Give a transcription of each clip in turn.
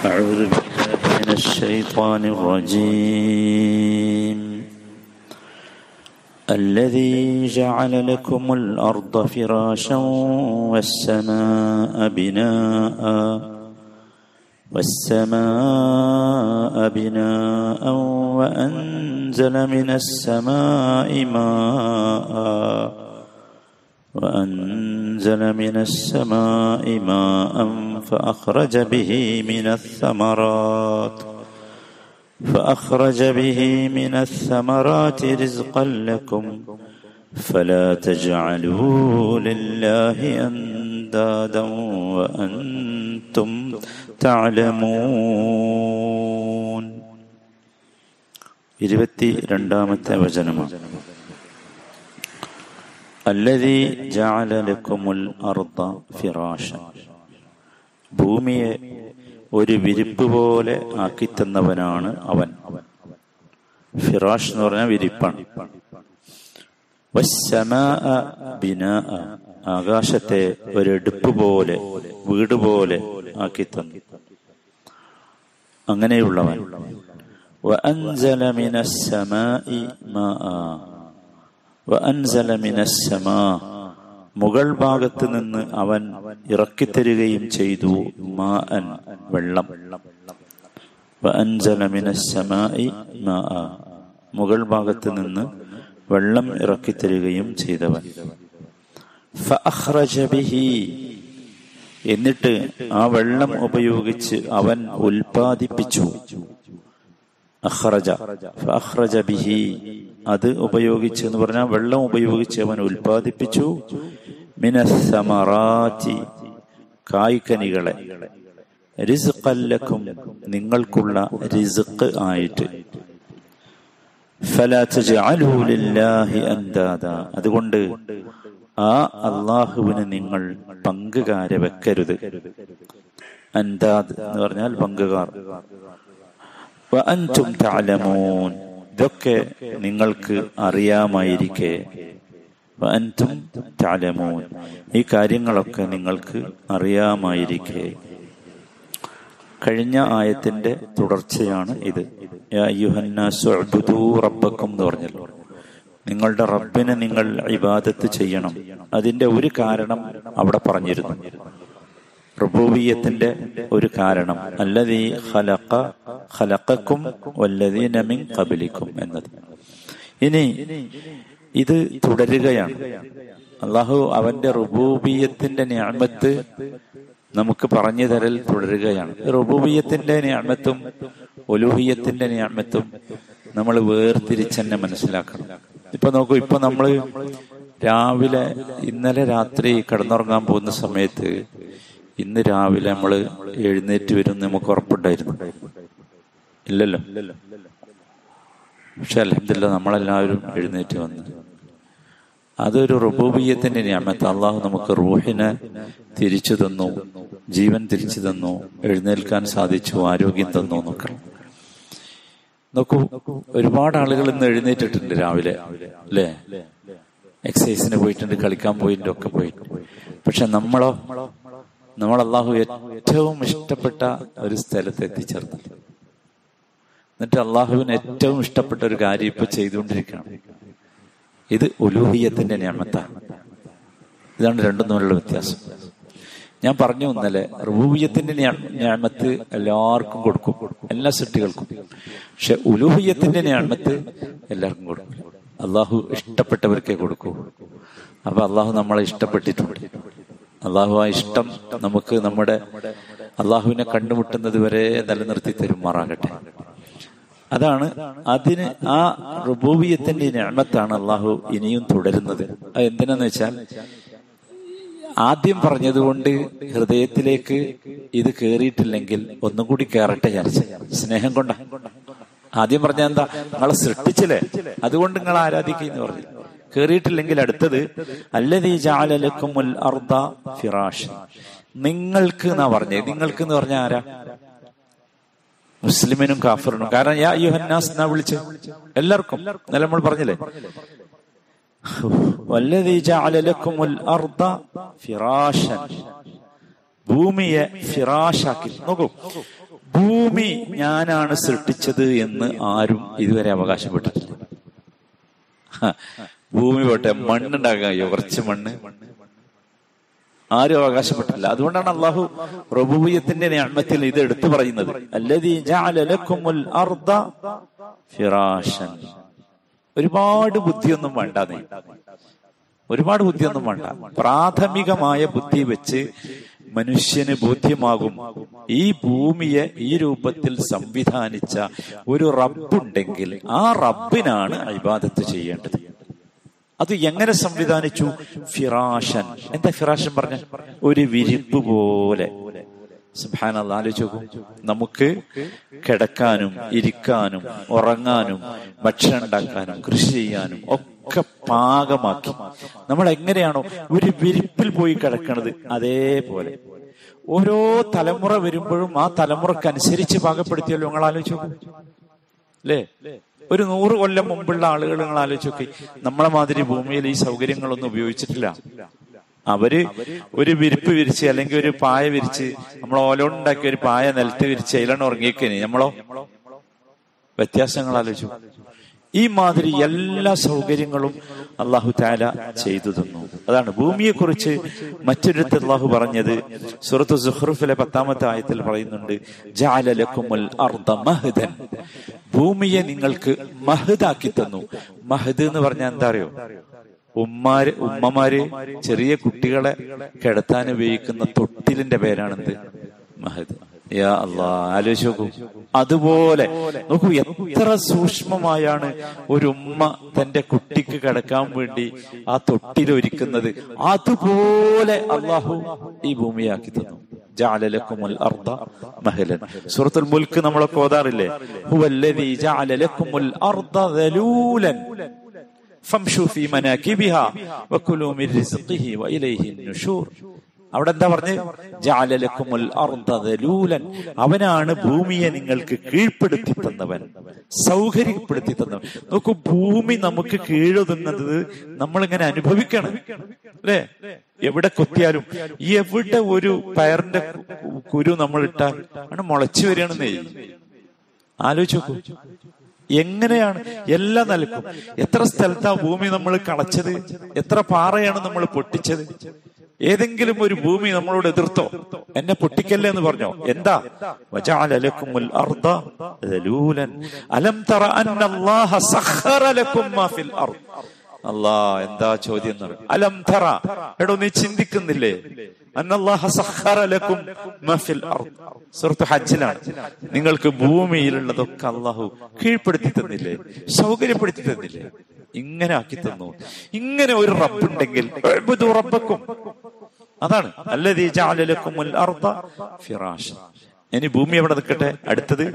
أعوذ بالله من الشيطان الرجيم. الذي جعل لكم الأرض فراشا والسماء بناء والسماء بناء وأنزل من السماء ماء وأنزل من السماء ماء فأخرج به من الثمرات فأخرج به من الثمرات رزقا لكم فلا تجعلوا لله أندادا وأنتم تعلمون ഇരുപത്തി രണ്ടാമത്തെ വചനമാണ് അല്ലതി ജാലലക്കുമുൽ അർദ ഫിറാഷ ഭൂമിയെ ഒരു വിരിപ്പ് പോലെ ആക്കിത്തന്നവനാണ് അവൻ ഫിറാഷ് എന്ന് പറഞ്ഞാൽ വിരിപ്പാണ് ബിനാ ആകാശത്തെ ഒരെടുപ്പ് പോലെ വീട് പോലെ ആക്കിത്തന്നു അങ്ങനെയുള്ളവൻ وأنزل من السماء ماء وأنزل من السماء മുകൾ ഭാഗത്ത് നിന്ന് അവൻ ഇറക്കിത്തരികയും ചെയ്തു. മാഅൻ വെള്ളം. മുകൾ ഭാഗത്ത് നിന്ന് വെള്ളം ഇറക്കിത്തരികയും ചെയ്തവൻ. എന്നിട്ട് ആ വെള്ളം ഉപയോഗിച്ച് അവൻ ഉൽപാദിപ്പിച്ചു. ബിഹി. അത് ഉപയോഗിച്ച് എന്ന് പറഞ്ഞാൽ വെള്ളം ഉപയോഗിച്ച് അവൻ ഉൽപാദിപ്പിച്ചു. മിനസമറാറ്റി കായ്ക്കനികളെ റിസ്ഖല്ലക്കും നിങ്ങൾക്കുള്ള റിസ്ഖ് ആയിട്ട്. അതുകൊണ്ട് ആ അള്ളാഹുവിന് നിങ്ങൾ പങ്കുകാരെ വെക്കരുത്. അന്താദ് എന്ന് പറഞ്ഞാൽ പങ്കുകാർ. ഇതൊക്കെ നിങ്ങൾക്ക് അറിയാമായിരിക്കെ. അന്റും താലമൂൻ ഈ കാര്യങ്ങളൊക്കെ നിങ്ങൾക്ക് അറിയാമായിരിക്കെ. കഴിഞ്ഞ ആയത്തിന്റെ തുടർച്ചയാണ് ഇത്. റബ്ബക്കും എന്ന് പറഞ്ഞല്ലോ. നിങ്ങളുടെ റബ്ബിനെ നിങ്ങൾ ഇബാദത്ത് ചെയ്യണം. അതിന്റെ ഒരു കാരണം അവിടെ പറഞ്ഞിരുന്നു. റുബൂബിയത്തിന്റെ ഒരു കാരണം. അല്ലതീ ഖലഖ ഖലഖക്കും വല്ലതീന മിൻ കബലിക്കും എന്നത്. ഇനി ഇത് തുടരുകയാണ്. അള്ളാഹു അവന്റെ റുബൂബിയത്തിന്റെ ഞാമത്ത് നമുക്ക് പറഞ്ഞു തരൽ തുടരുകയാണ്. റുബൂബിയത്തിന്റെ ഞാമത്തും ഒലൂഹിയത്തിന്റെ ഞാമത്തും നമ്മൾ വേർതിരിച്ചെന്നെ മനസ്സിലാക്കണം. ഇപ്പൊ നോക്കൂ ഇപ്പൊ നമ്മൾ രാവിലെ ഇന്നലെ രാത്രി കിടന്നുറങ്ങാൻ പോകുന്ന സമയത്ത് ഇന്ന് രാവിലെ നമ്മൾ എഴുന്നേറ്റ് വരും നമുക്ക് ഉറപ്പുണ്ടായിരുന്നു. ഇല്ലല്ലോ? പക്ഷെ അലഹമില്ല നമ്മളെല്ലാവരും എഴുന്നേറ്റ് വന്നു അതൊരു റുബൂബിയത്തിന്റെ ഞാമത്ത്. അള്ളാഹു നമുക്ക് റൂഹിനെ തിരിച്ചു തന്നു ജീവൻ തിരിച്ചു തന്നു എഴുന്നേൽക്കാൻ സാധിച്ചു ആരോഗ്യം തന്നു എന്നൊക്കെ. നോക്കൂ ഒരുപാട് ആളുകൾ ഇന്ന് എഴുന്നേറ്റിട്ടുണ്ട് രാവിലെ അല്ലേ? എക്സസൈസിന് പോയിട്ടുണ്ട് കളിക്കാൻ പോയിട്ടുണ്ട് ഒക്കെ പോയിട്ടുണ്ട്. പക്ഷെ നമ്മളോ നമ്മൾ അള്ളാഹു ഏറ്റവും ഇഷ്ടപ്പെട്ട ഒരു സ്ഥലത്ത് എത്തിച്ചേർന്നു എന്നിട്ട് അള്ളാഹുവിന് ഏറ്റവും ഇഷ്ടപ്പെട്ട ഒരു കാര്യം ഇപ്പൊ ചെയ്തുകൊണ്ടിരിക്കുകയാണ്. ഇത് ഉലൂഹിയത്തിന്റെ ഞാമത്താണ് ഇതാണ് രണ്ടും തമ്മിലുള്ള വ്യത്യാസം. ഞാൻ പറഞ്ഞു ഇന്നലെ റുബൂഹിയത്തിന്റെ ഞാമത്ത് എല്ലാവർക്കും കൊടുക്കും എല്ലാ സൃഷ്ടികൾക്കും. പക്ഷെ ഉലൂഹിയത്തിന്റെ ഞാമത്ത് എല്ലാവർക്കും കൊടുക്കും. അള്ളാഹു ഇഷ്ടപ്പെട്ടവർക്കേ കൊടുക്കൂ. അപ്പൊ അള്ളാഹു നമ്മളെ ഇഷ്ടപ്പെട്ടിട്ടുണ്ട്. അള്ളാഹു ആ ഇഷ്ടം നമുക്ക് നമ്മുടെ അള്ളാഹുവിനെ കണ്ടുമുട്ടുന്നത് വരെ നിലനിർത്തി തരുമാറാകട്ടെ. അതാണ് അതിന് ആ റുബൂബിയത്തിന്റെ ഞാമത്താണ് അള്ളാഹു ഇനിയും തുടരുന്നത്. അത് എന്തിനാന്ന് വെച്ചാൽ ആദ്യം പറഞ്ഞതുകൊണ്ട് ഹൃദയത്തിലേക്ക് ഇത് കേറിയിട്ടില്ലെങ്കിൽ ഒന്നും കൂടി കയറട്ടെ വിചാരിച്ച. സ്നേഹം കൊണ്ട. ആദ്യം പറഞ്ഞ എന്താ? നിങ്ങളെ സൃഷ്ടിച്ചില്ലേ? അതുകൊണ്ട് നിങ്ങൾ ആരാധിക്കുന്നു പറഞ്ഞു. കേറിയിട്ടില്ലെങ്കിൽ അടുത്തത് അല്ലതീ ഫിറാഷ്. നിങ്ങൾക്ക് എന്നാ പറഞ്ഞത്? നിങ്ങൾക്ക് എന്ന് പറഞ്ഞ ആരാ? മുസ്ലിമിനും കാഫറിനും. കാരണം യാ യുഹന്നാസ് എന്നാ വിളിച്ച്? എല്ലാവർക്കും. നല്ല നമ്മൾ പറഞ്ഞില്ലേ? ഭൂമിയെ ഫിറാഷാക്കി നോക്കൂ. ഭൂമി ഞാനാണ് സൃഷ്ടിച്ചത് എന്ന് ആരും ഇതുവരെ അവകാശപ്പെട്ടിട്ടില്ല ഭൂമി പോട്ടെ മണ്ണുണ്ടാക്കാൻ കുറച്ച് മണ്ണ്. ആരും അവകാശപ്പെട്ടില്ല. അതുകൊണ്ടാണ് അള്ളാഹു റബൂബിയത്തിന്റെ ഞാമത്തിൽ ഇത് എടുത്തു പറയുന്നത്. ഫിറാശൻ. ഒരുപാട് ബുദ്ധിയൊന്നും വേണ്ട നീ ഒരുപാട് ബുദ്ധിയൊന്നും വേണ്ട. പ്രാഥമികമായ ബുദ്ധി വെച്ച് മനുഷ്യന് ബോധ്യമാകും ഈ ഭൂമിയെ ഈ രൂപത്തിൽ സംവിധാനിച്ച ഒരു റബ്ബുണ്ടെങ്കിൽ ആ റബ്ബിനാണ് ഇബാദത്ത് ചെയ്യേണ്ടത്. അത് എങ്ങനെ സംവിധാനിച്ചു? ഫിറാഷൻ എന്താ ഫിറാഷൻ പറഞ്ഞ? ഒരു വിരിപ്പ് പോലെ. നോക്കൂ. നമുക്ക് കിടക്കാനും ഇരിക്കാനും ഉറങ്ങാനും ഭക്ഷണം ഉണ്ടാക്കാനും കൃഷി ചെയ്യാനും ഒക്കെ പാകമാക്കി. നമ്മൾ എങ്ങനെയാണോ ഒരു വിരിപ്പിൽ പോയി കിടക്കണത്? അതേപോലെ. ഓരോ തലമുറ വരുമ്പോഴും ആ തലമുറക്കനുസരിച്ച് പാകപ്പെടുത്തിയല്ലോ. നിങ്ങൾ ആലോചിച്ച് അല്ലേ? ഒരു നൂറ് കൊല്ലം മുമ്പുള്ള ആളുകൾ നിങ്ങൾ ആലോചിച്ചൊക്കെ. നമ്മളെ മാതിരി ഭൂമിയിൽ ഈ സൗകര്യങ്ങളൊന്നും ഉപയോഗിച്ചിട്ടില്ല. അവർ ഒരു വിരിപ്പ് വിരിച്ച് അല്ലെങ്കിൽ ഒരു പായ വിരിച്ച് നമ്മൾ ഓലോണ്ടാക്കി ഒരു പായ നിലത്ത് വിരിച്ച് അതിലാണ് ഉറങ്ങിയേക്കന് നമ്മളോ? വ്യത്യാസങ്ങൾ ആലോചിച്ചു. ഈ മാതിരി എല്ലാ സൗകര്യങ്ങളും അള്ളാഹു താല ചെയ്തു തന്നു. അതാണ് ഭൂമിയെ കുറിച്ച് മറ്റൊരിടത്ത് അള്ളാഹു പറഞ്ഞത്. സുഹൃത്ത് സുഹ്റുഫിലെ പത്താമത്തെ ആയത്തിൽ പറയുന്നുണ്ട് ജാലലക്കുമുൽ അർദ മഹദൻ. ഭൂമിയെ നിങ്ങൾക്ക് മഹദാക്കി തന്നു. മഹദ് എന്ന് പറഞ്ഞാൽ എന്താ അറിയോ? ഉമ്മാര് ഉമ്മമാര് ചെറിയ കുട്ടികളെ കിടത്താൻ ഉപയോഗിക്കുന്ന തൊട്ടിലിന്റെ പേരാണെന്ത്? മഹദ്. യാ അള്ളാ ആലോചിച്ച് നോക്കൂ. അതുപോലെ നോക്കൂ എത്ര സൂക്ഷ്മമായാണ് ഒരു ഉമ്മ തന്റെ കുട്ടിക്ക് കിടക്കാൻ വേണ്ടി ആ തൊട്ടിലൊരുക്കുന്നത് അതുപോലെ അള്ളാഹു ഈ ഭൂമിയാക്കി തന്നു. ജഅലലക്കുമുൽ അർദ മഹലൻ സൂറത്തുൽ മുൽക്ക് നമ്മളൊക്കെ ഓതാറില്ലേ ഹുവല്ലദീ ജഅലലക്കുമുൽ അർദ ദലൂലൻ ഫംഷു ഫീ മനാകിബിഹാ വകുലൂ മിൻ റിസ്ഖിഹി വഇലൈഹി നുഷൂർ അവിടെ എന്താ പറഞ്ഞ് ജാലലക്കുമുൽ അർദ ദലൂലൻ. അവനാണ് ഭൂമിയെ നിങ്ങൾക്ക് കീഴ്പ്പെടുത്തി തന്നവൻ. സൗകര്യപ്പെടുത്തി തന്നവൻ. നോക്കൂ ഭൂമി നമുക്ക് നമ്മൾ നമ്മളിങ്ങനെ അനുഭവിക്കണം. അല്ലേ? എവിടെ കൊത്തിയാലും എവിടെ ഒരു പയറിന്റെ കുരു നമ്മൾ ഇട്ടാൽ ആണ് മുളച്ചു വരികയാണെന്നേ. ആലോചിച്ചു നോക്കൂ. എങ്ങനെയാണ്? എല്ലാം നൽകും എത്ര സ്ഥലത്താ ഭൂമി നമ്മൾ കളച്ചത്? എത്ര പാറയാണ് നമ്മൾ പൊട്ടിച്ചത്? ഏതെങ്കിലും ഒരു ഭൂമി നമ്മളോട് എതിർത്തോ എന്നെ പൊട്ടിക്കല്ലേ എന്ന് പറഞ്ഞോ? എന്താ? അല്ലാ എന്താ ചോദ്യം അലം തറ. എടോ നീ ചിന്തിക്കുന്നില്ലേ? സൂറത്ത് ഹജ്ജിലാണ്. നിങ്ങൾക്ക് ഭൂമിയിലുള്ളതൊക്കെ അള്ളാഹു കീഴ്പ്പെടുത്തി തന്നില്ലേ? സൗകര്യപ്പെടുത്തി തന്നില്ലേ? ഇങ്ങനെ ആക്കി തന്നു. ഇങ്ങനെ ഒരു റബ്ബുണ്ടെങ്കിൽ റബ്ബക്കും അതാണ്. ലക്കുമുൽ അർദ ഇനി ഭൂമി എവിടെ നിൽക്കട്ടെ? അടുത്തത്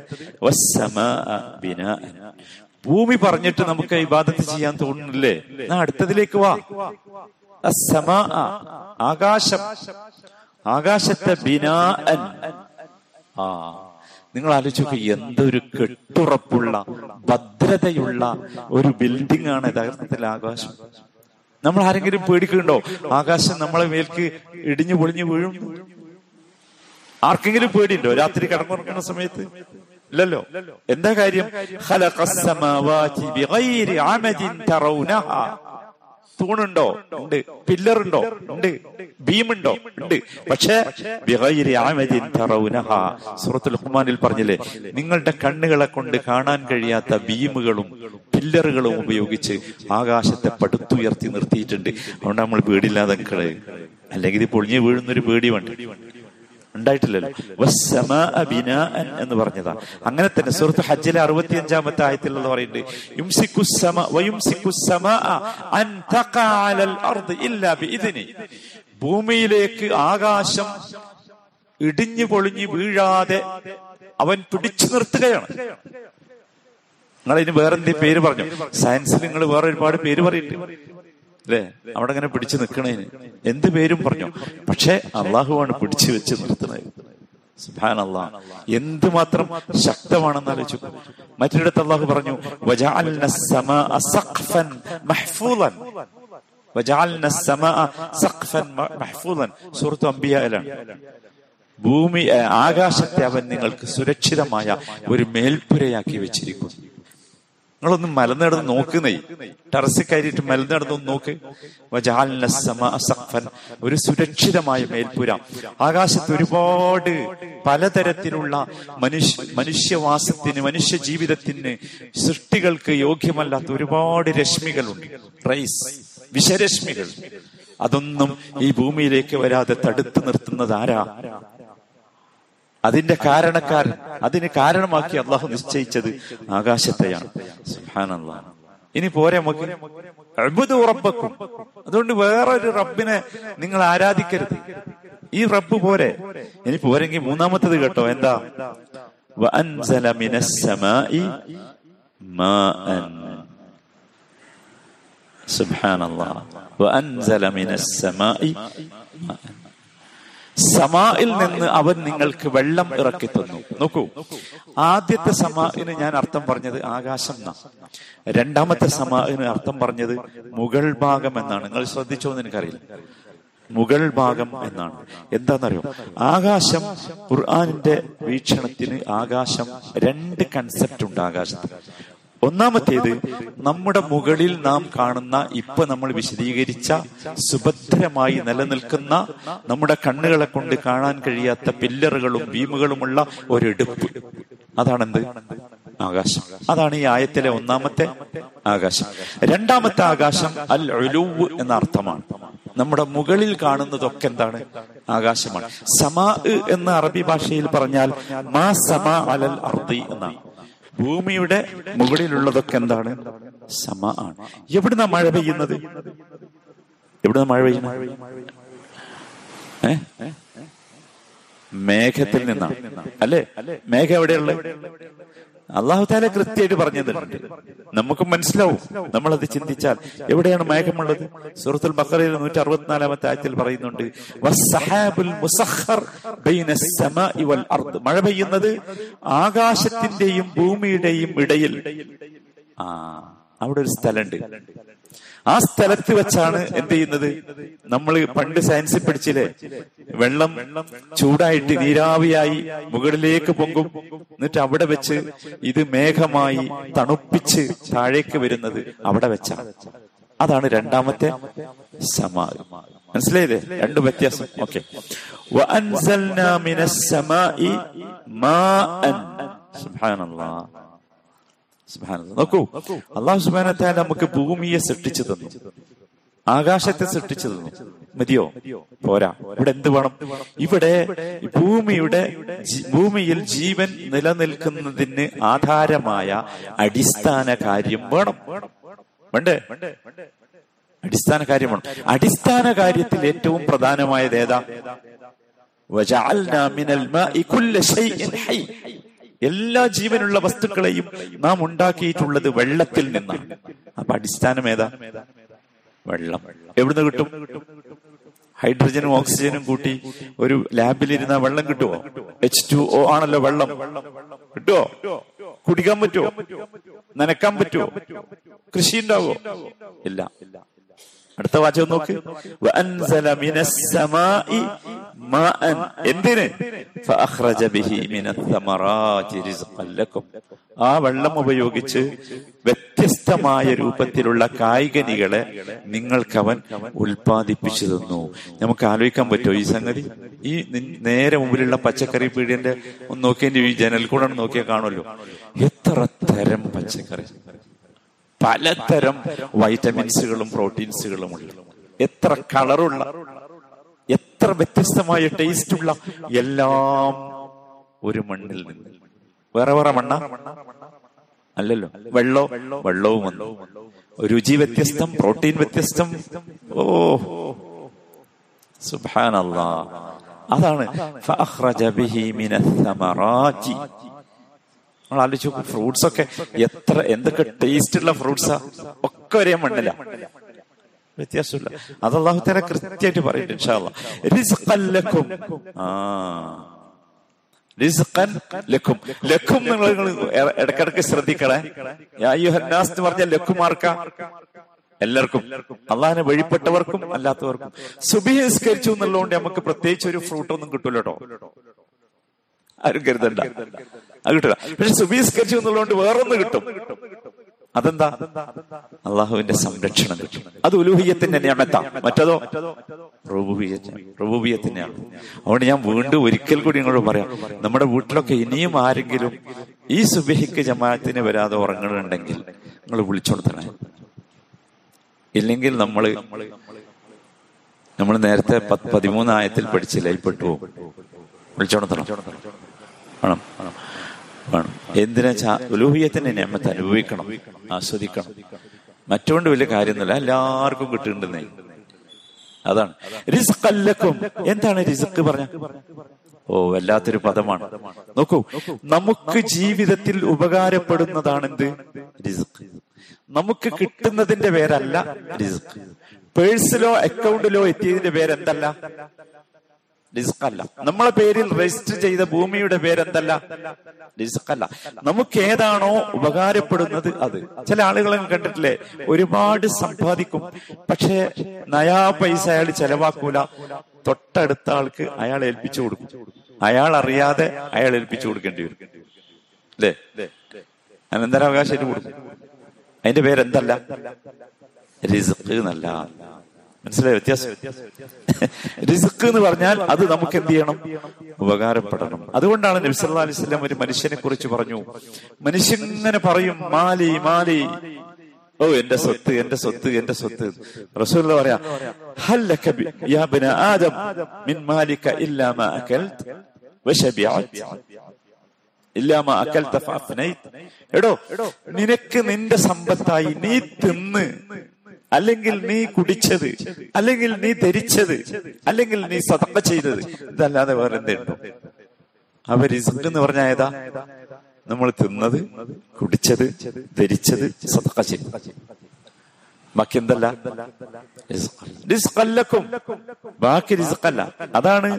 ഭൂമി പറഞ്ഞിട്ട് നമുക്ക് ഇബാദത്ത് ചെയ്യാൻ തോന്നുന്നില്ലേ? എന്നാ അടുത്തതിലേക്ക് വാ. ആകാശം. ആകാശത്തെ ബിനാ ആ നിങ്ങൾ ആലോചിക്കുക എന്തൊരു കെട്ടുറപ്പുള്ള ഭദ്രതയുള്ള ഒരു ബിൽഡിംഗ് ആണ് യഥാർത്ഥത്തിൽ ആകാശം. നമ്മൾ ആരെങ്കിലും പേടിക്കുന്നുണ്ടോ? ആകാശം നമ്മളെ മേൽക്ക് ഇടിഞ്ഞു പൊളിഞ്ഞു വീഴും. ആർക്കെങ്കിലും പേടിയുണ്ടോ? രാത്രി കിടന്നുറങ്ങുന്ന സമയത്ത്? ഇല്ലല്ലോ. എന്താ കാര്യം? തൂണുണ്ടോ? ഉണ്ട്. പില്ലറുണ്ടോ? ഉണ്ട്. ഭീമുണ്ടോ? ഉണ്ട്. പക്ഷേ സൂറത്തുൽ ലുഖ്മാനിൽ പറഞ്ഞില്ലേ നിങ്ങളുടെ കണ്ണുകളെ കൊണ്ട് കാണാൻ കഴിയാത്ത ഭീമുകളും പില്ലറുകളും ഉപയോഗിച്ച് ആകാശത്തെ പടുത്തുയർത്തി നിർത്തിയിട്ടുണ്ട്. അതുകൊണ്ട് നമ്മൾ നിൽക്കണേ. അല്ലെങ്കിൽ പൊളിഞ്ഞു വീഴുന്നൊരു പേടി വേണ്ട ഉണ്ടായിട്ടില്ലല്ലോ. എന്ന് പറഞ്ഞതാ. അങ്ങനെ തന്നെ സുഹൃത്ത് ഹജ്ജിലെ അറുപത്തി അഞ്ചാമത്തെ ആയത്തിലുള്ള പറയുന്നുണ്ട് ഭൂമിയിലേക്ക് ആകാശം ഇടിഞ്ഞു പൊളിഞ്ഞു വീഴാതെ അവൻ പിടിച്ചു നിർത്തുകയാണ്. നിങ്ങൾ ഇതിന് വേറെ പേര് പറഞ്ഞു? സയൻസിൽ നിങ്ങൾ വേറെ ഒരുപാട് പേര് പറയുന്നുണ്ട്. അല്ലെ? അവിടെ അങ്ങനെ പിടിച്ചു നിൽക്കണേന് എന്ത് പേരും പറഞ്ഞു. പക്ഷെ അള്ളാഹുവാണ് പിടിച്ചു വെച്ച് നിർത്തുന്നത്. സുഹാൻ അള്ളാഹ് എന്തുമാത്രം ശക്തമാണെന്ന് ആലോചിച്ചു. മറ്റൊരിടത്ത് അള്ളാഹു പറഞ്ഞു സുഹൃത്തു അമ്പിയാലാണ് ഭൂമി ആകാശത്തെ അവൻ നിങ്ങൾക്ക് സുരക്ഷിതമായ ഒരു മേൽപ്പുരയാക്കി വെച്ചിരിക്കുന്നു. നിങ്ങളൊന്ന് മലനടന്ന് നോക്കുന്നേ. ടെറസിൽ കയറിയിട്ട് മലനടന്നൊന്ന് നോക്ക്. ഒരു സുരക്ഷിതമായ മേൽപ്പുര ആകാശത്ത് ഒരുപാട് പലതരത്തിലുള്ള മനുഷ്യ മനുഷ്യവാസത്തിന് മനുഷ്യ ജീവിതത്തിന് സൃഷ്ടികൾക്ക് യോഗ്യമല്ലാത്ത ഒരുപാട് രശ്മികളുണ്ട്. റൈസ് വിഷരശ്മികൾ. അതൊന്നും ഈ ഭൂമിയിലേക്ക് വരാതെ തടുത്തു നിർത്തുന്നത് ആരാ? അതിന്റെ കാരണക്കാരൻ അതിന് കാരണമാക്കി അള്ളാഹു നിശ്ചയിച്ചത് ആകാശത്തെയാണ്. സുബ്ഹാനല്ലാഹ്. ഇനി പോരെ നമുക്ക് അഅ്ബുദു റബ്ബക്കും. അതുകൊണ്ട് വേറൊരു റബ്ബിനെ നിങ്ങൾ ആരാധിക്കരുത്. ഈ റബ്ബ് പോരെ. ഇനി പോരെങ്കിൽ മൂന്നാമത്തത് കേട്ടോ. എന്താ? സുബ്ഹാനല്ലാഹ് വഅൻസല മിനസ് സമാഇ മാഅൻ. സമായിൽ നിന്ന് അവൻ നിങ്ങൾക്ക് വെള്ളം ഇറക്കി തന്നു. നോക്കൂ. ആദ്യത്തെ സമാഇന് ഞാൻ അർത്ഥം പറഞ്ഞത് ആകാശം എന്നാ രണ്ടാമത്തെ സമാഇന് അർത്ഥം പറഞ്ഞത് മുകൾ ഭാഗം എന്നാണ്. നിങ്ങൾ ശ്രദ്ധിച്ചോ എന്ന് എനിക്കറിയില്ല. മുകൾ ഭാഗം എന്നാണ്. എന്താണെന്നറിയോ ആകാശം ഖുർആാനിന്റെ വീക്ഷണത്തിന് ആകാശം രണ്ട് കൺസെപ്റ്റ് ഉണ്ട് ആകാശത്ത്. ഒന്നാമത്തേത് നമ്മുടെ മുകളിൽ നാം കാണുന്ന ഇപ്പൊ നമ്മൾ വിശദീകരിച്ച സുഭദ്രമായി നിലനിൽക്കുന്ന നമ്മുടെ കണ്ണുകളെ കൊണ്ട് കാണാൻ കഴിയാത്ത പില്ലറുകളും ഭീമുകളുമുള്ള ഒരെടുപ്പ്. അതാണെന്ത്? ആകാശം. അതാണ് ഈ ആയത്തിലെ ഒന്നാമത്തെ ആകാശം. രണ്ടാമത്തെ ആകാശം അൽ ഒലുവ് എന്ന അർത്ഥമാണ്. നമ്മുടെ മുകളിൽ കാണുന്നതൊക്കെ എന്താണ്? ആകാശമാണ്. സമാ എന്ന് അറബി ഭാഷയിൽ പറഞ്ഞാൽ മാ സമാ അലൽ അർദി എന്നാണ്. ഭൂമിയുടെ മുകളിലുള്ളതൊക്കെ എന്താണ്? സമ ആണ്. എവിടുന്ന മഴ പെയ്യുന്നത്? എവിടുന്ന മഴ പെയ്യുന്നത്? മേഘത്തിൽ നിന്നാണ്. അല്ലേ? മേഘം എവിടെയുള്ളത് അള്ളാഹു താല കൃത്യമായിട്ട് പറഞ്ഞതുണ്ട് നമുക്ക് മനസ്സിലാവും. നമ്മൾ അത് ചിന്തിച്ചാൽ എവിടെയാണ് മയക്കമുള്ളത്? സൂറത്തുൽ ബക്കറയിൽ നൂറ്റി അറുപത്തിനാലാമത്തെ ആയത്തിൽ പറയുന്നുണ്ട് മഴ പെയ്യുന്നത് ആകാശത്തിന്റെയും ഭൂമിയുടെയും ഇടയിൽ. ആ അവിടെ ഒരു സ്ഥലമുണ്ട്. ആ സ്ഥലത്ത് വെച്ചാണ് എന്ത് ചെയ്യുന്നത്? നമ്മൾ പണ്ട് സയൻസിൽ പഠിച്ചില്ലേ? വെള്ളം ചൂടായിട്ട് നീരാവിയായി മുകളിലേക്ക് പൊങ്കും എന്നിട്ട് അവിടെ വെച്ച് ഇത് മേഘമായി തണുപ്പിച്ച് താഴേക്ക് വരുന്നത് അവിടെ വെച്ചാണ്. അതാണ് രണ്ടാമത്തെ സമാ മനസ്സിലായില്ലേ? രണ്ട് വ്യത്യാസം. ഓക്കെ. നോക്കൂ അള്ളാഹു സുബാനത്താൽ നമുക്ക് ഭൂമിയെ സൃഷ്ടിച്ചു തന്നു. ആകാശത്തെ സൃഷ്ടിച്ചു തന്നു. മതിയോ? പോരാ. ഇവിടെ എന്ത് വേണം? ഇവിടെ ഭൂമിയുടെ ഭൂമിയിൽ ജീവൻ നിലനിൽക്കുന്നതിന് ആധാരമായ അടിസ്ഥാന കാര്യം വേണം. വേണ്ടേ? അടിസ്ഥാന കാര്യമാണ് അടിസ്ഥാന കാര്യത്തിൽ ഏറ്റവും പ്രധാനമായത് ഏതാ? എല്ലാ ജീവനുള്ള വസ്തുക്കളെയും നാം ഉണ്ടാക്കിയിട്ടുള്ളത് വെള്ളത്തിൽ നിന്നാണ്. അപ്പൊ അടിസ്ഥാനം ഏതാ? വെള്ളം. എവിടുന്ന് കിട്ടും? ഹൈഡ്രജനും ഓക്സിജനും കൂട്ടി ഒരു ലാബിൽ ഇരുന്ന വെള്ളം കിട്ടുമോ എച്ച് ടു ഒ ആണല്ലോ വെള്ളം. കിട്ടുമോ കുടിക്കാൻ പറ്റുമോ നനക്കാൻ പറ്റുമോ കൃഷി ഉണ്ടാവോ ഇല്ല. അടുത്ത വാചകം നോക്ക്. എന്തിന്? ആ വെള്ളം ഉപയോഗിച്ച് വ്യത്യസ്തമായ രൂപത്തിലുള്ള കായികനികളെ നിങ്ങൾക്കവൻ ഉൽപ്പാദിപ്പിച്ചു തന്നു. നമുക്ക് ആലോചിക്കാൻ പറ്റുമോ ഈ സംഗതി? ഈ നേരെ മുമ്പിലുള്ള പച്ചക്കറി പീടിയന്റെ ഒന്ന് നോക്കിയതിന്റെ ഈ ജനൽ കൂടെ നോക്കിയാൽ കാണുമല്ലോ. എത്ര തരം പച്ചക്കറി. പലതരം വൈറ്റമിൻസുകളും പ്രോട്ടീൻസുകളും ഉള്ള എത്ര കളറുള്ള എത്ര വ്യത്യസ്തമായ ടേസ്റ്റുള്ള എല്ലാം ഒരു മണ്ണിൽ നിന്ന്. വേറെ വേറെ മണ്ണ? അല്ലല്ലോ. വെള്ളോ? വെള്ളവും വന്നു. രുചി വ്യത്യസ്തം പ്രോട്ടീൻ വ്യത്യസ്തം. ഓ. സുബ്ഹാനല്ലാ. അതാണ് ഫഅഖ്റജ ബിഹി മിനസ് സമറാത്തി നമ്മൾ ആലോചിച്ചു ഫ്രൂട്ട്സ് ഒക്കെ എത്ര എന്തൊക്കെ ടേസ്റ്റ് ഉള്ള ഫ്രൂട്ട്സാ? ഒക്കെ ഒരേ മണ്ണില. വ്യത്യാസമില്ല. അത് തല കൃത്യമായിട്ട് പറയുന്നുണ്ട് ഇൻഷാ അല്ലാ. റിസ്ഖൻ ലക്കും. ആ. റിസ്ഖൻ ലക്കും. ലക്കും നിങ്ങൾ ഇടക്കിടക്ക് ശ്രദ്ധിക്കണേ. യാ അയ്യുഹന്നാസ് എന്ന് പറഞ്ഞ ലക്കുമാർക്ക. എല്ലാവർക്കും. അള്ളാഹിനെ വഴിപ്പെട്ടവർക്കും അല്ലാത്തവർക്കും. സുബിഹസ്കരിച്ചു എന്നുള്ളതുകൊണ്ട് നമുക്ക് പ്രത്യേകിച്ച് ഒരു ഫ്രൂട്ട് ഒന്നും കിട്ടൂല കേട്ടോ ആരും കരുതണ്ട. അത് കിട്ടില്ല പക്ഷെ സുബീസ്കരിച്ചു എന്നുള്ളതുകൊണ്ട് വേറൊന്ന് കിട്ടും. അതെന്താ? അള്ളാഹുവിന്റെ സംരക്ഷണം അത് ഉലൂഹിയത്തിന്റെ നിയമത്താ മറ്റതോ? റുബൂബിയത്തിനെയാണ് അതുകൊണ്ട് ഞാൻ വീണ്ടും ഒരിക്കൽ കൂടി ഇങ്ങോട്ട് പറയാം. നമ്മുടെ വീട്ടിലൊക്കെ ഇനിയും ആരെങ്കിലും ഈ സുബഹിക്ക് ജമാഅത്തിന് വരാതെ ഉറങ്ങണുണ്ടെങ്കിൽ നിങ്ങൾ വിളിച്ചോടുത്തണേ ഇല്ലെങ്കിൽ നമ്മൾ നമ്മൾ നേരത്തെ പതിമൂന്ന് ആയത്തിൽ പഠിച്ചില്ല ഈ പെട്ടു വിളിച്ചോണത്തണം വേണം വേണം എന്തിനാ നിയമത്തെ അനുഭവിക്കണം ആസ്വദിക്കണം. മറ്റുകൊണ്ട് വലിയ കാര്യമൊന്നുമില്ല എല്ലാവർക്കും കിട്ടുന്നുണ്ടെന്നേ. അതാണ്. റിസ്ക് അല്ലക്കും എന്താണ് റിസ്ക് പറഞ്ഞ? ഓ വല്ലാത്തൊരു പദമാണ്. നോക്കൂ നമുക്ക് ജീവിതത്തിൽ ഉപകാരപ്പെടുന്നതാണെന്ത്? റിസ്ക് നമുക്ക് കിട്ടുന്നതിന്റെ പേരല്ല റിസ്ക് പേഴ്സിലോ അക്കൗണ്ടിലോ എത്തിയതിന്റെ പേരെന്തല്ല? റിസ്ക് നമ്മളെ പേരിൽ രജിസ്റ്റർ ചെയ്ത ഭൂമിയുടെ പേരെന്തല്ല? റിസ്ക് അല്ല നമുക്ക് ഏതാണോ ഉപകാരപ്പെടുന്നത് അത്. ചില ആളുകളെ കണ്ടിട്ടില്ലേ? ഒരുപാട് സമ്പാദിക്കും. പക്ഷേ നയാ പൈസ അയാൾ ചെലവാക്കൂല. തൊട്ടടുത്ത ആൾക്ക് അയാൾ ഏൽപ്പിച്ചു കൊടുക്കും. അയാൾ അറിയാതെ അയാൾ ഏൽപ്പിച്ചു കൊടുക്കേണ്ടി വരും. അല്ലേ അനന്തരാവകാശമായിട്ട് കൊടുക്കും. അതിന്റെ പേരെന്തല്ല? റിസ്ക് എന്നല്ല. മനസ്സിലായ? വ്യത്യാസം. റിസ്ക് എന്ന് പറഞ്ഞാൽ അത് നമുക്ക് എന്ത് ചെയ്യണം? ഉപകാരപ്പെടണം. അതുകൊണ്ടാണ് നബിസല്ലാ അലൈഹി ഒരു മനുഷ്യനെ കുറിച്ച് പറഞ്ഞു. മനുഷ്യൻ ഇങ്ങനെ പറയും മാലി മാലി. ഓ എന്റെ സ്വത്ത് എന്റെ സ്വത്ത് എന്റെ സ്വത്ത്. റസൂൽ പറയാ ആദം മിൻ മാലിക ഇല്ലാ മാ എടോ നിനക്ക് നിന്റെ സമ്പത്തായി നീ തിന്ന് അല്ലെങ്കിൽ നീ കുടിച്ചത് അല്ലെങ്കിൽ നീ ധരിച്ചത് അല്ലെങ്കിൽ നീ സതക്ക ചെയ്തത്. ഇതല്ലാതെ വേറെ എന്തുണ്ടോ അവ റിസ്ക് എന്ന് പറഞ്ഞ ഏതാ? നമ്മൾ തിന്നത് കുടിച്ചത് ധരിച്ചത് സതക്ക ചെയ്തത് ബാക്കി എന്തല്ല? റിസ്കല്ലക്കും ബാക്കി റിസ്കല്ല അതാണ്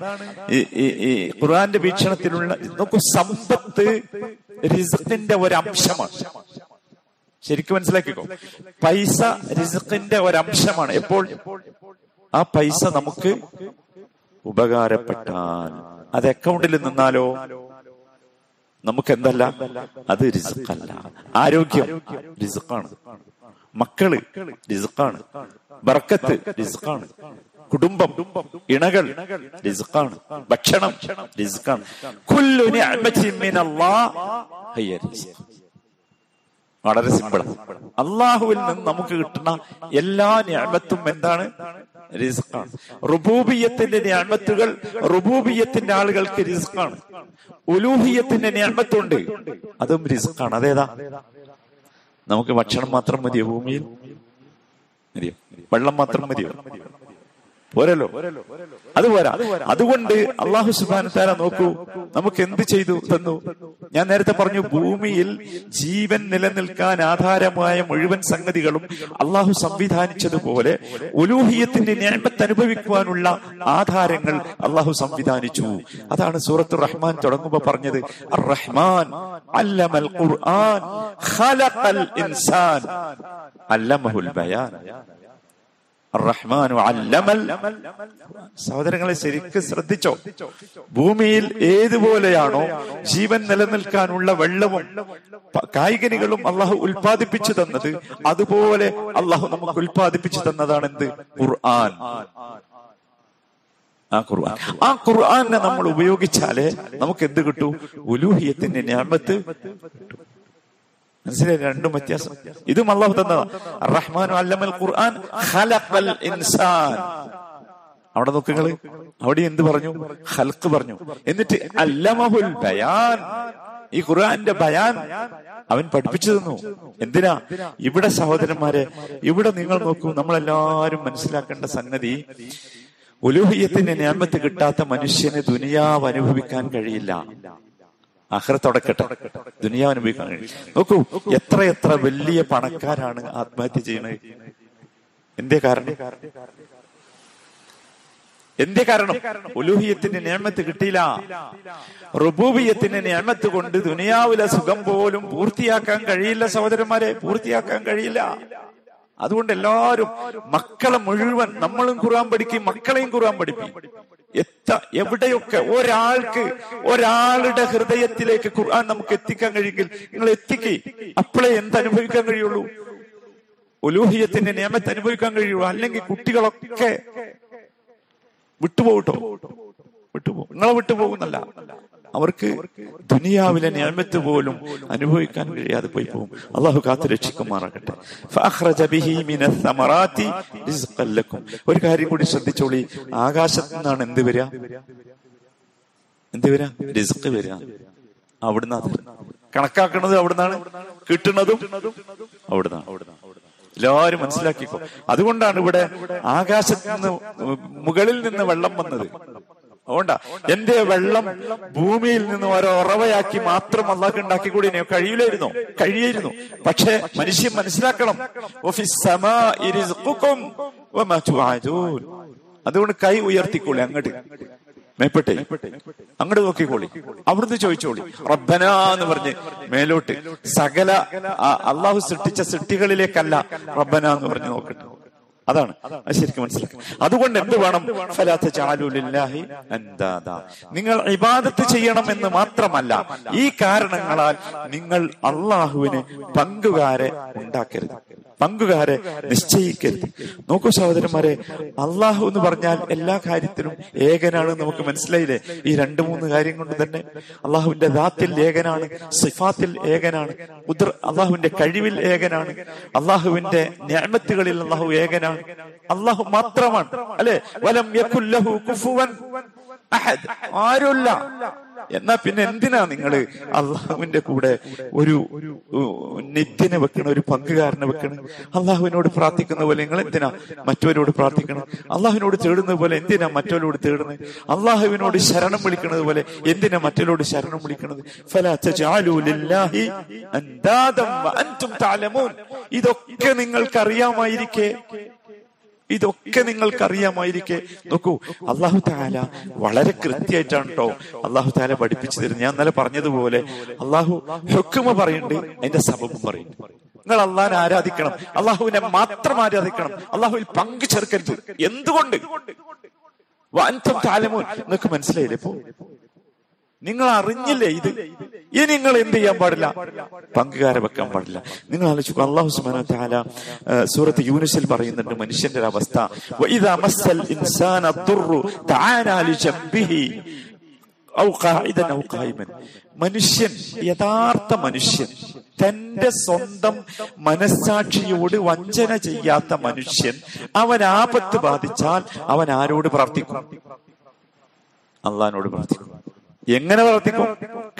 ഈ ഖുർആന്റെ വീക്ഷണത്തിലുള്ള നോക്കൂ സമ്പത്ത് റിസ്കിന്റെ ഒരു അംശമാണ്. ശരിക്കും മനസ്സിലാക്കിക്കോ? പൈസ റിസ്ക്കിന്റെ ഒരംശമാണ്. എപ്പോൾ? ആ പൈസ നമുക്ക് ഉപകാരപ്പെട്ടാൽ. അത് അക്കൗണ്ടിൽ നിന്നാലോ? നമുക്ക് എന്തല്ല അത് റിസ്ക്കല്ല. ആരോഗ്യം റിസ്ക്കാണ്. മക്കൾ റിസ്ക്കാണ്. ബർക്കത്ത് റിസ്ക്കാണ്. കുടുംബം ഇണകൾ റിസ്ക്കാണ്. ഭക്ഷണം റിസ്ക്കാണ് കുല്ലു നിഅമത്തിൻ മിനല്ലാഹ് റിസ്ക് വളരെ സിമ്പിൾ അള്ളാഹുവിൽ നിന്ന് നമുക്ക് കിട്ടുന്ന എല്ലാ ഞാമത്തും എന്താണ്? റിസ്ക്കാണ്. റുബൂബിയത്തിന്റെ ഞാമത്തുകൾ റുബൂബിയത്തിന്റെ ആളുകൾക്ക് റിസ്ക്കാണ്. ഉലൂഹിയത്തിന്റെ ഞാമത്തുണ്ട് അതും റിസ്ക്കാണ്. അതേതാ? നമുക്ക് ഭക്ഷണം മാത്രം മതിയോ? ഭൂമിയിൽ? മതിയോ? വെള്ളം മാത്രം മതിയോ? പോരല്ലോ അത് പോരാ. അതുകൊണ്ട് അള്ളാഹു സുബാന നോക്കൂ നമുക്ക് എന്ത് ചെയ്തു തന്നു? ഞാൻ നേരത്തെ പറഞ്ഞു ഭൂമിയിൽ ജീവൻ നിലനിൽക്കാൻ ആധാരമായ മുഴുവൻ സംഗതികളും അള്ളാഹു സംവിധാനിച്ചതുപോലെ ഉലൂഹിയത്തിന്റെ ഞാമത്ത് അനുഭവിക്കുവാനുള്ള ആധാരങ്ങൾ അള്ളാഹു സംവിധാനിച്ചു. അതാണ് സൂറത്ത് റഹ്മാൻ തുടങ്ങുമ്പോ പറഞ്ഞത് റഹ്മാൻ അല്ലമൽ ഖുർആൻ ഖലഖൽ ഇൻസാൻ അല്ലമഹുൽ ബയാൻ. റഹ്മാനു അല്ലമൽ. സഹോദരങ്ങളെ ശരിക്കും ശ്രദ്ധിച്ചോ? ഭൂമിയിൽ ഏതുപോലെയാണോ ജീവൻ നിലനിൽക്കാനുള്ള വെള്ളവും കായികനികളും അള്ളാഹു ഉൽപ്പാദിപ്പിച്ചു തന്നത് അതുപോലെ അള്ളാഹു നമുക്ക് ഉൽപ്പാദിപ്പിച്ചു തന്നതാണ് എന്ത് ഖുർആൻ. ആ ഖുർആൻ. ആ ഖുർആനെ നമ്മൾ ഉപയോഗിച്ചാലേ നമുക്ക് എന്ത് കിട്ടൂ? ഉലൂഹിയത്തിന്റെ ഞാമത്ത് മനസ്സിലായി രണ്ടും വ്യത്യാസം. ഇതും അള്ളാഹു തന്നതാ. റഹ്മാൻ അല്ലമൽ ഖുർആൻ ഇൻസാൻ. അവിടെ നോക്കുങ്ങൾ അവിടെ എന്ത് പറഞ്ഞു? ഹൽക്ക് പറഞ്ഞു. എന്നിട്ട് അല്ലമഹുൽ ബയാൻ. ഈ ഖുർആന്റെ ബയാൻ അവൻ പഠിപ്പിച്ചു തന്നു. എന്തിനാ? ഇവിടെ സഹോദരന്മാരെ ഇവിടെ നിങ്ങൾ നോക്കൂ നമ്മളെല്ലാരും മനസ്സിലാക്കേണ്ട സംഗതി ഉലൂഹിയത്തിന്റെ ഞാമത്ത് കിട്ടാത്ത മനുഷ്യന് ദുനിയാവ് അനുഭവിക്കാൻ കഴിയില്ല. അഹ്റത്തോടക്കട്ടെ ദുനിയാവ് അനുഭവിക്കാൻ നോക്കൂ എത്ര എത്ര വലിയ പണക്കാരാണ് ആത്മഹത്യ ചെയ്യുന്നത്. എന്തേ കാരണം? എന്തേ കാരണം? ഉലൂഹിയത്തിന്റെ നിയമത്ത് കിട്ടിയില്ല. റുബൂബിയത്തിന്റെ നിയമത്ത് കൊണ്ട് ദുനിയാവിലെ സുഖം പോലും പൂർത്തിയാക്കാൻ കഴിയില്ല സഹോദരന്മാരെ. പൂർത്തിയാക്കാൻ കഴിയില്ല. അതുകൊണ്ട് എല്ലാവരും മക്കളെ മുഴുവൻ നമ്മളും ഖുർആൻ പഠിക്കും മക്കളെയും ഖുർആൻ പഠിക്കും എത്ത എവിടെയൊക്കെ ഒരാൾക്ക് ഒരാളുടെ ഹൃദയത്തിലേക്ക് ഖുർആൻ നമുക്ക് എത്തിക്കാൻ കഴിയുമെങ്കിൽ നിങ്ങൾ എത്തിക്കേ. അപ്പോഴേ എന്ത് അനുഭവിക്കാൻ കഴിയുള്ളൂ? ഒലൂഹിയത്തിന്റെ നിയമത്തെ അനുഭവിക്കാൻ കഴിയുള്ളൂ. അല്ലെങ്കിൽ കുട്ടികളൊക്കെ വിട്ടുപോകട്ടോ? വിട്ടുപോകും. നിങ്ങളെ വിട്ടുപോകുന്നല്ല. അവർക്ക് ദുനിയാവിലെ ഞാമത്ത് പോലും അനുഭവിക്കാൻ കഴിയാതെ പോയി പോകും. അള്ളാഹു കാത്തു രക്ഷിക്കുമാറാകട്ടെ. ഒരു കാര്യം കൂടി ശ്രദ്ധിച്ചോളി. ആകാശത്ത് നിന്നാണ് എന്ത് വരിക? എന്ത് വരിക? റിസ്ക് വരിക. അവിടുന്ന് കണക്കാക്കുന്നത് അവിടുന്നാണ്? കിട്ടുന്നതും അവിടുന്നാണ്. എല്ലാവരും മനസ്സിലാക്കിക്കോ. അതുകൊണ്ടാണ് ഇവിടെ ആകാശത്ത് നിന്ന് മുകളിൽ നിന്ന് വെള്ളം വന്നത്. അതുകൊണ്ടാ എന്റെ വെള്ളം ഭൂമിയിൽ നിന്ന് ഓരോ ഉറവയാക്കി മാത്രം അള്ളാഹ് ഉണ്ടാക്കി കൂടി കഴിയില്ലായിരുന്നു കഴിയായിരുന്നു. പക്ഷെ മനുഷ്യൻ മനസ്സിലാക്കണം "വഫിസ് സമാഇ റിസ്ഖുക്കും വമാ അതുകൊണ്ട് കൈ ഉയർത്തിക്കോളി അങ്ങോട്ട് മേപ്പെട്ടെ അങ്ങോട്ട് നോക്കിക്കോളി. അവിടുന്ന് ചോദിച്ചോളി റബ്ബന എന്ന് പറഞ്ഞ് മേലോട്ട്. സകല അള്ളാഹു സൃഷ്ടിച്ച സൃഷ്ടികളിലേക്കല്ല റബ്ബന എന്ന് പറഞ്ഞ് നോക്കട്ടെ. അതാണ്. അത് ശരിക്കും മനസ്സിലാക്കി അതുകൊണ്ട് എന്ത് വേണം? ഫലാത്ത ചാലുലില്ലാഹി നിങ്ങൾ ഇബാദത്ത് ചെയ്യണം എന്ന് മാത്രമല്ല ഈ കാരണങ്ങളാൽ നിങ്ങൾ അള്ളാഹുവിന് പങ്കുകാരെ ഉണ്ടാക്കരുത്. പങ്കുകാരെ നിശ്ചയിക്കരുത്. നോക്കൂ സഹോദരന്മാരെ അള്ളാഹു എന്ന് പറഞ്ഞാൽ എല്ലാ കാര്യത്തിലും ഏകനാണ് നമുക്ക് മനസ്സിലായില്ലേ? ഈ രണ്ട് മൂന്ന് കാര്യം കൊണ്ട് തന്നെ അള്ളാഹുവിന്റെ ദാത്തിൽ ഏകനാണ് സിഫാത്തിൽ ഏകനാണ് ഉദർ അള്ളാഹുവിന്റെ കഴിവിൽ ഏകനാണ് അള്ളാഹുവിന്റെ ഞാമത്തുകളിൽ അള്ളാഹു ഏകനാണ്. അള്ളാഹു മാത്രമാണ്. അല്ലെ? വലം യകുല്ലഹു കുഫുവൻ അഹദ്. ആരുമില്ല. എന്നാ പിന്നെ എന്തിനാ നിങ്ങൾ അള്ളാഹുവിന്റെ കൂടെ ഒരു നിത്യനെ വെക്കണ ഒരു പങ്കുകാരനെ വെക്കണം? അള്ളാഹുവിനോട് പ്രാർത്ഥിക്കുന്ന പോലെ നിങ്ങൾ എന്തിനാ മറ്റവരോട് പ്രാർത്ഥിക്കണം? അള്ളാഹുവിനോട് തേടുന്നത് പോലെ എന്തിനാ മറ്റവരോട് തേടുന്നത്? അള്ളാഹുവിനോട് ശരണം വിളിക്കുന്നത് പോലെ എന്തിനാ മറ്റവരോട് ശരണം വിളിക്കുന്നത്? ഇതൊക്കെ നിങ്ങൾക്ക് അറിയാമായിരിക്കെ ഇതൊക്കെ നിങ്ങൾക്ക് അറിയാമായിരിക്കെ നോക്കൂ അള്ളാഹു താല വളരെ കൃത്യമായിട്ടാണ് കേട്ടോ അള്ളാഹു താല പഠിപ്പിച്ചു തരുന്നത്. ഞാൻ ഇന്നലെ പറഞ്ഞതുപോലെ അള്ളാഹു ഹുക്കുമ പറയുന്നുണ്ട് അതിന്റെ സബബും പറയുന്നുണ്ട്. നിങ്ങൾ അള്ളാഹിനെ ആരാധിക്കണം. അള്ളാഹുവിനെ മാത്രം ആരാധിക്കണം. അള്ളാഹുവിൽ പങ്കു ചേർക്കരുത് എന്തുകൊണ്ട് വാൻതം താലമോൻ നിങ്ങൾക്ക് മനസ്സിലായില്ലേ ഇപ്പോ? നിങ്ങൾ അറിഞ്ഞില്ലേ ഇത്? ഇനി നിങ്ങൾ എന്ത് ചെയ്യാൻ പാടില്ല? പങ്കുകാരെ വെക്കാൻ പാടില്ല. നിങ്ങൾ ആലോചിക്കും അള്ളാഹു സുബാന സൂറത്ത് യൂനുസിൽ പറയുന്നുണ്ട് മനുഷ്യന്റെ ഒരു അവസ്ഥ. മനുഷ്യൻ യഥാർത്ഥ മനുഷ്യൻ തന്റെ സ്വന്തം മനസ്സാക്ഷിയോട് വഞ്ചന ചെയ്യാത്ത മനുഷ്യൻ അവൻ ആപത്ത് ബാധിച്ചാൽ അവൻ ആരോട് പ്രാർത്ഥിക്കും? അള്ളഹാനോട് പ്രാർത്ഥിക്കും. എങ്ങനെ പ്രാർത്ഥിക്കും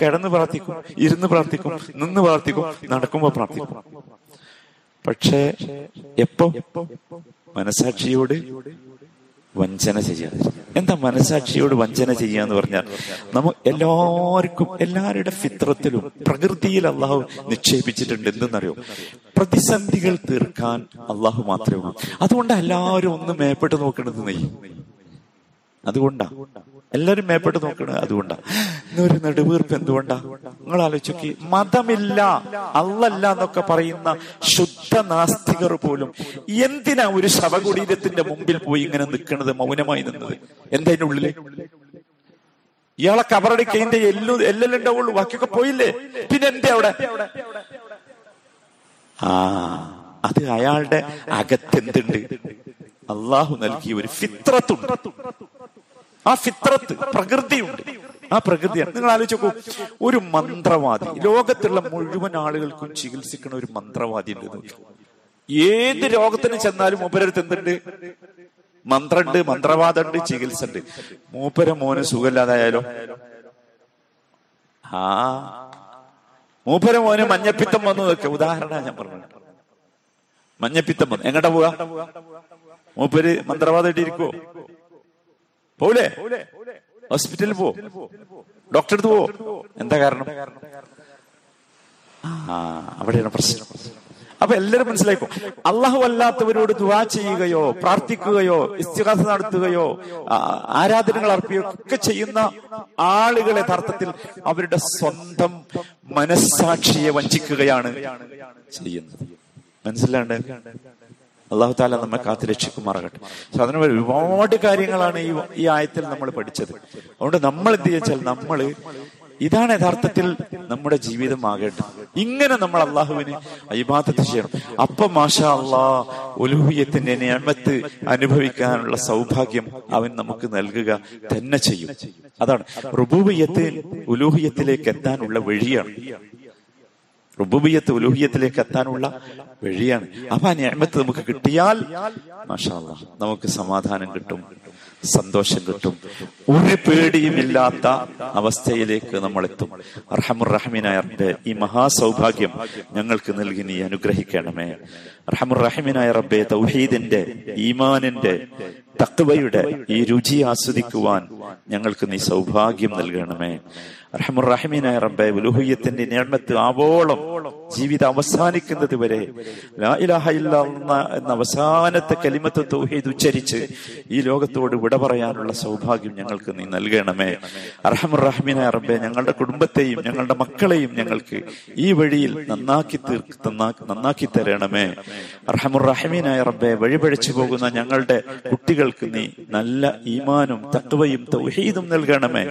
കിടന്ന് പ്രാർത്ഥിക്കും ഇരുന്ന് പ്രാർത്ഥിക്കും നിന്ന് പ്രാർത്ഥിക്കും നടക്കുമ്പോ പ്രാർത്ഥിക്കും. പക്ഷേ എപ്പോ? മനസാക്ഷിയോട് വഞ്ചന ചെയ്യാതെ എന്താ മനസാക്ഷിയോട് വഞ്ചന ചെയ്യാന്ന് പറഞ്ഞാൽ നമ്മ എല്ലാവർക്കും എല്ലാവരുടെ ഫിത്രത്തിലും പ്രകൃതിയിൽ അള്ളാഹു നിക്ഷേപിച്ചിട്ടുണ്ട് എന്തെന്നറിയോ? പ്രതിസന്ധികൾ തീർക്കാൻ അള്ളാഹു മാത്രമേ ഉള്ളൂ. അതുകൊണ്ട് എല്ലാവരും ഒന്ന് മേപ്പെട്ട് നോക്കണത് നെയ്യും. അതുകൊണ്ടാ. എല്ലാരും മേപ്പെട്ട് നോക്കണത് അതുകൊണ്ടാ. ഇന്നൊരു നെടുവീർപ്പ് എന്തുകൊണ്ടാ? നിങ്ങൾ ആലോചിക്കി മതമില്ല. അല്ലല്ല എന്നൊക്കെ പറയുന്ന ശുദ്ധ നാസ്തികർ പോലും എന്തിനാ ഒരു ശവകുടീരത്തിന്റെ മുമ്പിൽ പോയി ഇങ്ങനെ നിൽക്കുന്നത് മൗനമായി നിന്നത്? എന്തതിന്റെ ഉള്ളിൽ? ഇയാളെ കബറടിക്കതിന്റെ എല്ലു എല്ലെല്ലുണ്ടാവുള്ളൂ ബാക്കിയൊക്കെ പോയില്ലേ? പിന്നെ എന്തേ അവിടെ? ആ അത് അയാളുടെ അകത്തെന്തുണ്ട് അള്ളാഹു നൽകിയ ഒരു ഫിത്രത്തുണ്ട്. ആ ഫിത്രത്ത് പ്രകൃതിയുണ്ട്. ആ പ്രകൃതിയാണ്. നിങ്ങൾ ആലോചിച്ചോക്കൂ ഒരു മന്ത്രവാദി ലോകത്തുള്ള മുഴുവൻ ആളുകൾക്കും ചികിത്സിക്കുന്ന ഒരു മന്ത്രവാദി ഉണ്ട് ഏത് രോഗത്തിന് ചെന്നാലും മൂപ്പരടുത്ത് എന്തുണ്ട്? മന്ത്രണ്ട് മന്ത്രവാദമുണ്ട് ചികിത്സ ഉണ്ട് മൂപ്പര മോന് സുഖമില്ലാതായാലോ? ആ. മൂപ്പര മോന് മഞ്ഞപ്പിത്തം വന്നു ഉദാഹരണ ഞാൻ പറഞ്ഞത്. മഞ്ഞപ്പിത്തം വന്നു. എങ്ങോട്ടാ പോവാ മൂപ്പര് മന്ത്രവാദമായിട്ടിരിക്കോ പോലെ ഹോസ്പിറ്റലിൽ പോ ഡോക്ടറെ അടുത്ത് പോ എന്താ കാരണം? ആ അവിടെയാണ് പ്രശ്നം. അപ്പൊ എല്ലാരും മനസ്സിലാക്കും. അള്ളാഹു അല്ലാത്തവരോട് ദുവാ ചെയ്യുകയോ പ്രാർത്ഥിക്കുകയോ ഇസ്തിഹാസ നടത്തുകയോ ആരാധനകൾ അർപ്പിക്കുകയോ ഒക്കെ ചെയ്യുന്ന ആളുകൾ യഥാർത്ഥത്തിൽ അവരുടെ സ്വന്തം മനസ്സാക്ഷിയെ വഞ്ചിക്കുകയാണ് ചെയ്യുന്നത്. മനസ്സിലാണ്ട്? അള്ളാഹു താല നമ്മെ കാത്തു രക്ഷിക്കുമാറാകട്ടെ സാധാരണ ഒരുപാട് കാര്യങ്ങളാണ് ഈ ഈ ആയത്തിൽ നമ്മൾ പഠിച്ചത്. അതുകൊണ്ട് നമ്മൾ എന്ത് വെച്ചാൽ നമ്മൾ ഇതാണ് യഥാർത്ഥത്തിൽ നമ്മുടെ ജീവിതം ആകട്ടെ. ഇങ്ങനെ നമ്മൾ അള്ളാഹുവിന് അഭിബാധത്ത് ചെയ്യണം. അപ്പൊ മാഷാ അള്ളാ ഒലുഹിയത്തിന്റെ നിയമത്ത് അനുഭവിക്കാനുള്ള സൗഭാഗ്യം അവൻ നമുക്ക് നൽകുക തന്നെ ചെയ്യും. അതാണ്. റുബൂബിയത്ത് ഉലൂഹിയത്തിലേക്ക് എത്താനുള്ള വഴിയാണ്. റുബൂബിയത്ത് ഉലൂഹിയത്തിലേക്ക് എത്താനുള്ള വഴിയാണ് അപ്പൊ ഞാമത്ത് നമുക്ക് കിട്ടിയാൽ മാഷാല്ല നമുക്ക് സമാധാനം കിട്ടും സന്തോഷം കിട്ടും. ഒരു പേടിയുമില്ലാത്ത അവസ്ഥയിലേക്ക് നമ്മൾ എത്തും റഹമുറഹമിനായ റബ്ബെ ഈ മഹാസൗഭാഗ്യം ഞങ്ങൾക്ക് നൽകി നീ അനുഗ്രഹിക്കണമേ. റഹമുറഹമിനായ റബ്ബെ തൗഹീദിന്റെ ഈമാനിന്റെ തക്വയുടെ ഈ രുചി ആസ്വദിക്കുവാൻ ഞങ്ങൾക്ക് നീ സൗഭാഗ്യം നൽകണമേ. റഹമുറഹിമീനായ റബ്ബെ ഉലുഹയ്യത്തിന്റെ നേർമത്ത് ആവോളം ജീവിതം അവസാനിക്കുന്നത് വരെ എന്ന അവസാനത്തെ കലിമത്ത് തൗഹീദ് ഉച്ചരിച്ച് ഈ ലോകത്തോട് വിട പറയാനുള്ള സൗഭാഗ്യം ഞങ്ങൾക്ക് നീ നൽകണമേ. അർഹമുറഹമീനായ റബ്ബെ ഞങ്ങളുടെ കുടുംബത്തെയും ഞങ്ങളുടെ മക്കളെയും ഞങ്ങൾക്ക് ഈ വഴിയിൽ നന്നാക്കി നന്നാക്കി തരണമേ. അർഹമുറഹമീനായ റബ്ബെ വഴിപഴിച്ചു പോകുന്ന ഞങ്ങളുടെ കുട്ടികൾക്ക് നീ നല്ല ഈമാനും തത്വയും തൗഹീദും നൽകണമേ.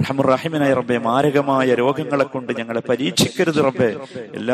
റഹമുറഹിമീനായ റബ്ബെ മാരകമായ രോഗങ്ങളെ കൊണ്ട് ഞങ്ങളെ പരീക്ഷിക്കരുത് റബ്ബെ. എല്ലാ